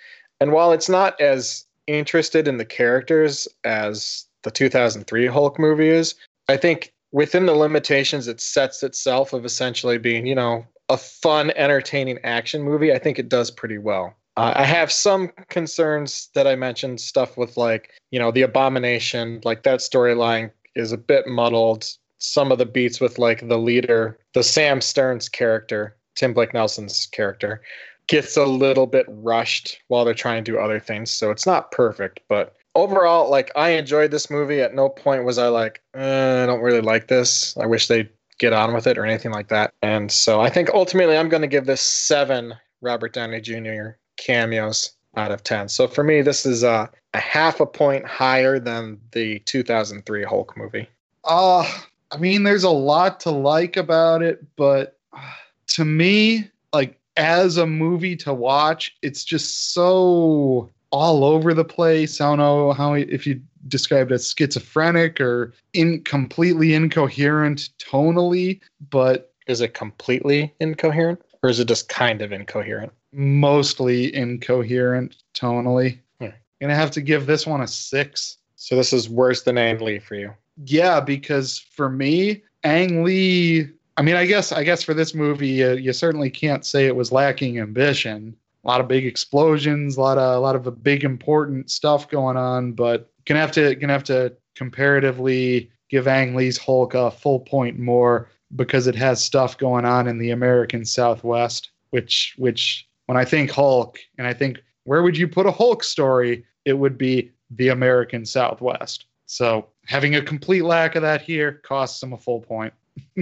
And while it's not as interested in the characters as the 2003 Hulk movie is, I think within the limitations it sets itself of essentially being, you know, a fun, entertaining action movie, I think it does pretty well. Uh, I have some concerns that I mentioned, stuff with like, you know, the abomination, like that storyline is a bit muddled. Some of the beats with like the leader, the Sam Sterns character, Tim Blake Nelson's character, gets a little bit rushed while they're trying to do other things. So it's not perfect, but overall, like I enjoyed this movie. At no point was I like, uh, I don't really like this. I wish they'd get on with it or anything like that. And so I think ultimately I'm going to give this seven Robert Downey Jr. cameos out of 10. So for me, this is uh, a half a point higher than the 2003 Hulk movie. uh, I mean, there's a lot to like about it, but uh, to me, like as a movie to watch, it's just so all over the place. I don't know how if you described as schizophrenic or in completely incoherent tonally, but Is it completely incoherent or is it just kind of incoherent? mostly incoherent tonally. Hmm. Gonna have to give this one a six. So this is worse than Ang Lee for you. Yeah, because for me, Ang Lee. I mean, I guess I guess for this movie, uh, you certainly can't say it was lacking ambition. A lot of big explosions, a lot of a lot of big important stuff going on, but gonna have to gonna have to comparatively give Ang Lee's Hulk a full point more because it has stuff going on in the American Southwest, which which when I think Hulk and I think where would you put a Hulk story, it would be the American Southwest. So having a complete lack of that here costs him a full point. *laughs*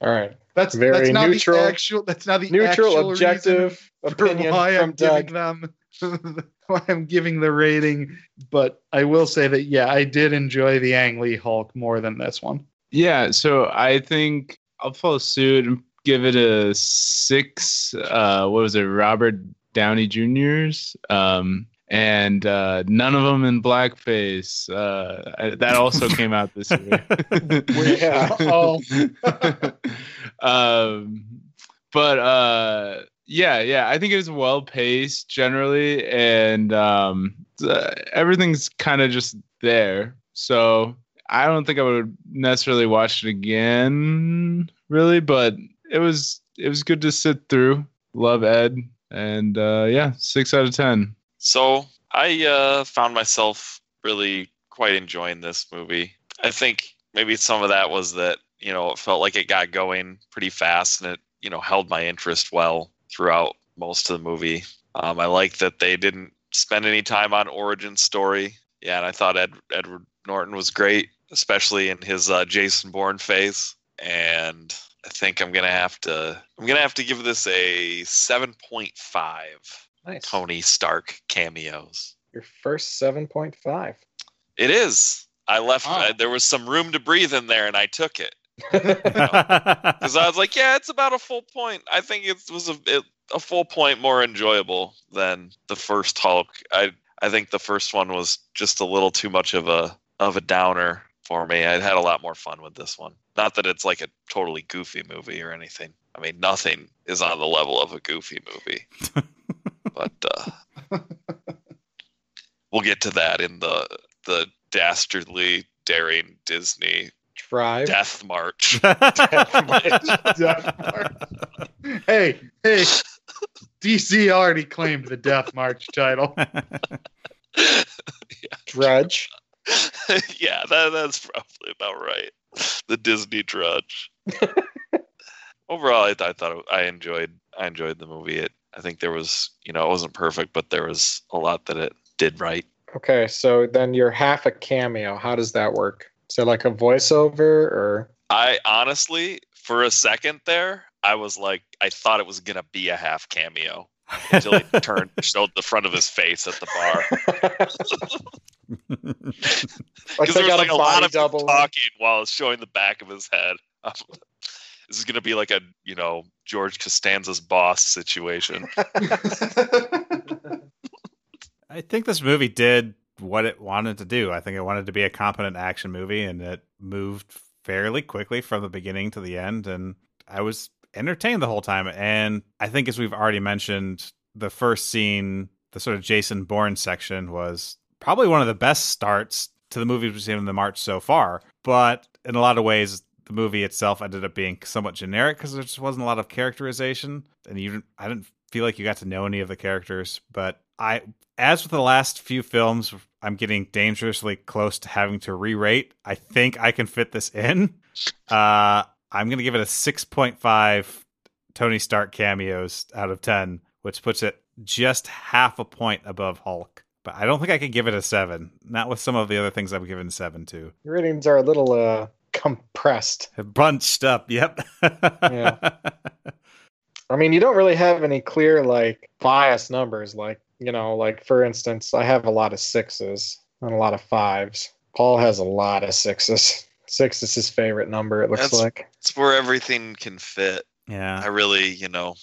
All right. That's Very that's not neutral- the actual. That's not the Neutral, reason objective for opinion why from I'm giving Doug. them *laughs* why I'm giving the rating. But I will say that yeah, I did enjoy the Ang Lee Hulk more than this one. Yeah, so I think I'll follow suit and give it a six. Uh, what was it, Robert Downey Jr.'s? Um, and uh, none of them in blackface. Uh, I- that also came out this year. *laughs* Yeah. *laughs* Oh. um, but uh, yeah, yeah, I think it was well paced generally, and um, uh, everything's kind of just there. So I don't think I would necessarily watch it again, really, but it was it was good to sit through. Love Ed, and uh, yeah, six out of ten. So I uh, found myself really quite enjoying this movie. I think maybe some of that was that you know it felt like it got going pretty fast and it you know held my interest well throughout most of the movie. Um, I like that they didn't spend any time on origin story. Yeah, and I thought Ed, Edward Norton was great, especially in his uh, Jason Bourne phase. And I think I'm gonna have to I'm gonna have to give this a seven point five. Nice. Tony Stark cameos. Your first 7.5. It is. I left. Wow. uh, there was some room to breathe in there, and I took it *laughs* because I was like, "Yeah, it's about a full point." I think it was a it, a full point more enjoyable than the first Hulk. I I think the first one was just a little too much of a of a downer for me. I had a lot more fun with this one. Not that it's like a totally goofy movie or anything. I mean, nothing is on the level of a goofy movie. *laughs* but uh, we'll get to that in the the dastardly daring Disney Drive. *laughs* Death March. hey, hey, DC already claimed the Death March title. *laughs* Drudge. yeah, that, that's probably about right. The Disney Drudge. *laughs* Overall, I, I thought it, I enjoyed I enjoyed the movie. It I think there was you know it wasn't perfect, but there was a lot that it did right. Okay, so then you're half a cameo. How does that work? Is it like a voiceover or? I honestly, for a second there, I was like, I thought it was gonna be a half cameo until he *laughs* turned showed the front of his face at the bar. *laughs* like Because they there was got like a a lot of double. talking while it's showing the back of his head. *laughs* this is gonna be like a you know George Costanza's boss situation. I think this movie did what it wanted to do. I think it wanted to be a competent action movie, and it moved fairly quickly from the beginning to the end. And I was entertained the whole time. And I think, as we've already mentioned, the first scene, the sort of Jason Bourne section, was probably one of the best starts to the movies we've seen in the March so far. But in a lot of ways, the movie itself ended up being somewhat generic because there just wasn't a lot of characterization, and you didn't, I didn't feel like you got to know any of the characters. But I, as with the last few films, I'm getting dangerously close to having to re-rate. I think I can fit this in. Uh, I'm gonna give it a 6.5 Tony Stark cameos out of 10, which puts it just half a point above Hulk. But I don't think I can give it a seven. Not with some of the other things I've given seven to. Your ratings are a little uh, compressed. Bunched up. Yep. Yeah. *laughs* I mean, you don't really have any clear like bias numbers. Like you know, like for instance, I have a lot of sixes and a lot of fives. Paul has a lot of sixes. *laughs* Six is his favorite number. It looks That's- like. It's where everything can fit. Yeah. I really, you know,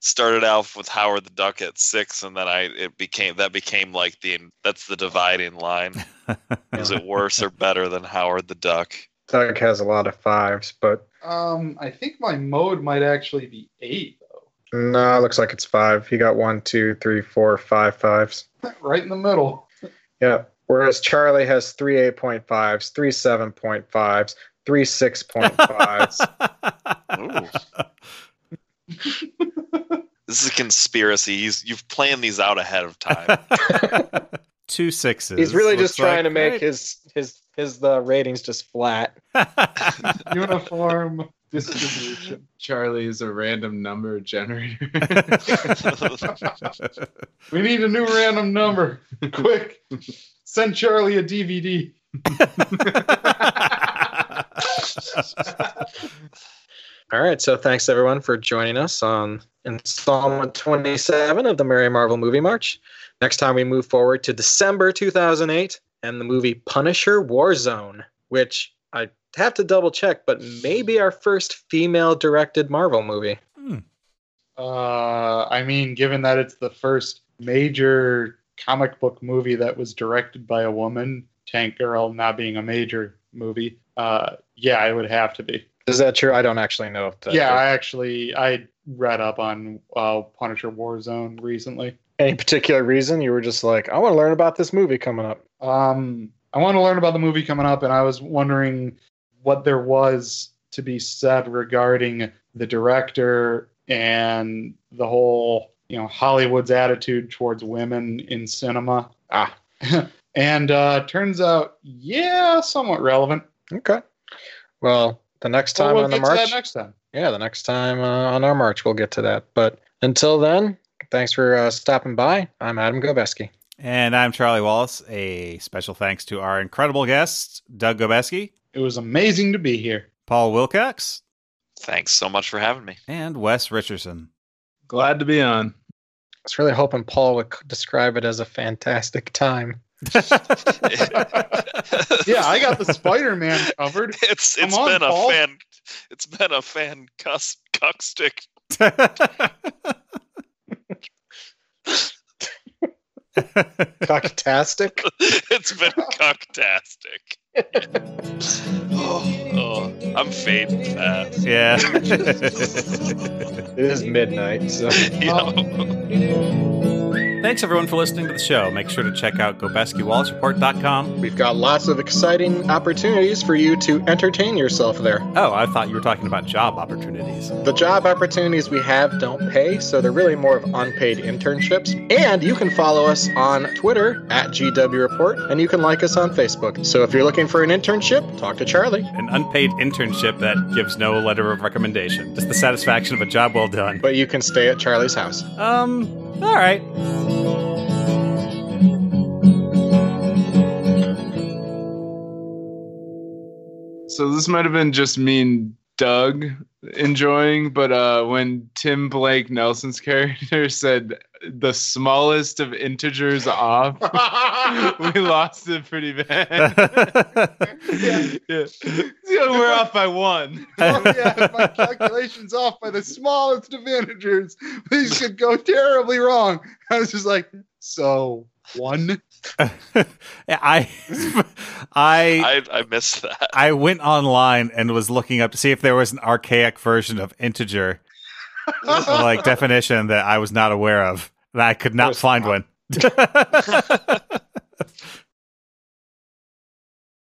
started off with Howard the Duck at six, and then I it became that became like the that's the dividing line. *laughs* Is it worse or better than Howard the Duck? Duck has a lot of fives, but Um, I think my mode might actually be eight though. No, it looks like it's five. He got one, two, three, four, five fives. Right in the middle. Yeah. Whereas Charlie has three 8.5s, three 7.5s, three 6.5s. *laughs* This is a conspiracy. He's you've planned these out ahead of time. *laughs* Two sixes. He's really just trying like, to make right? his his his the ratings just flat. *laughs* Uniform distribution. *laughs* Charlie is a random number generator. *laughs* We need a new random number. Quick. Send Charlie a DVD. *laughs* All right, so thanks everyone for joining us on installment 27 of the Merry Marvel Movie March. Next time we move forward to December 2008 and the movie Punisher Warzone, which I have to double check, but maybe our first female directed Marvel movie. Hmm. Uh, I mean, given that it's the first major comic book movie that was directed by a woman, Tank Girl not being a major movie, uh, yeah, it would have to be. Is that true? I don't actually know if that. yeah, I actually I read up on uh, Punisher Warzone recently. Any particular reason you were just like, I want to learn about this movie coming up? Um, I want to learn about the movie coming up, and I was wondering what there was to be said regarding the director and the whole, you know, Hollywood's attitude towards women in cinema. Ah, *laughs* and uh, turns out, yeah, somewhat relevant. okay. Well, the next time Well, time we'll on the get to that march, next time. yeah, the next time uh, on our march, we'll get to that. But until then, thanks for uh, stopping by. I'm Adam Gobeski. and I'm Charlie Wallace. A special thanks to our incredible guests, Doug Gobeski, It was amazing to be here. Paul Wilcox, Thanks so much for having me. and Wes Richardson. Glad to be on. I was really hoping Paul would describe it as a fantastic time. *laughs* *laughs* Yeah, I got the Spider-Man covered. *laughs* It's Come it's on, been Paul. a fan it's been a fan cuss cuck stick. Cocktastic. It's been cucktastic. Oh, *laughs* oh, I'm fading fast. yeah. *laughs* it is midnight, so *laughs* You know? Thanks everyone for listening to the show. Make sure to check out GobeskiWallaceReport.com. we've got lots of exciting opportunities for you to entertain yourself there. Oh, I thought you were talking about job opportunities. The job opportunities we have don't pay, so they're really more of unpaid internships. And you can follow us on Twitter at GW Report, and you can like us on Facebook. So if you're looking for an internship, talk to Charlie. An unpaid internship that gives no letter of recommendation. Just the satisfaction of a job well done. But you can stay at Charlie's house. Um, all right. So this might have been just me and Doug enjoying, but uh, when Tim Blake Nelson's character *laughs* said the smallest of integers off, *laughs* we lost it pretty bad. *laughs* yeah. So we're off by one. oh, yeah, my calculations off by the smallest of integers. These could go terribly wrong. I was just like, so one. Yeah, *laughs* I, I, I I missed that. I went online and was looking up to see if there was an archaic version of integer, like *laughs* definition that I was not aware of. And I could not find not. one. *laughs*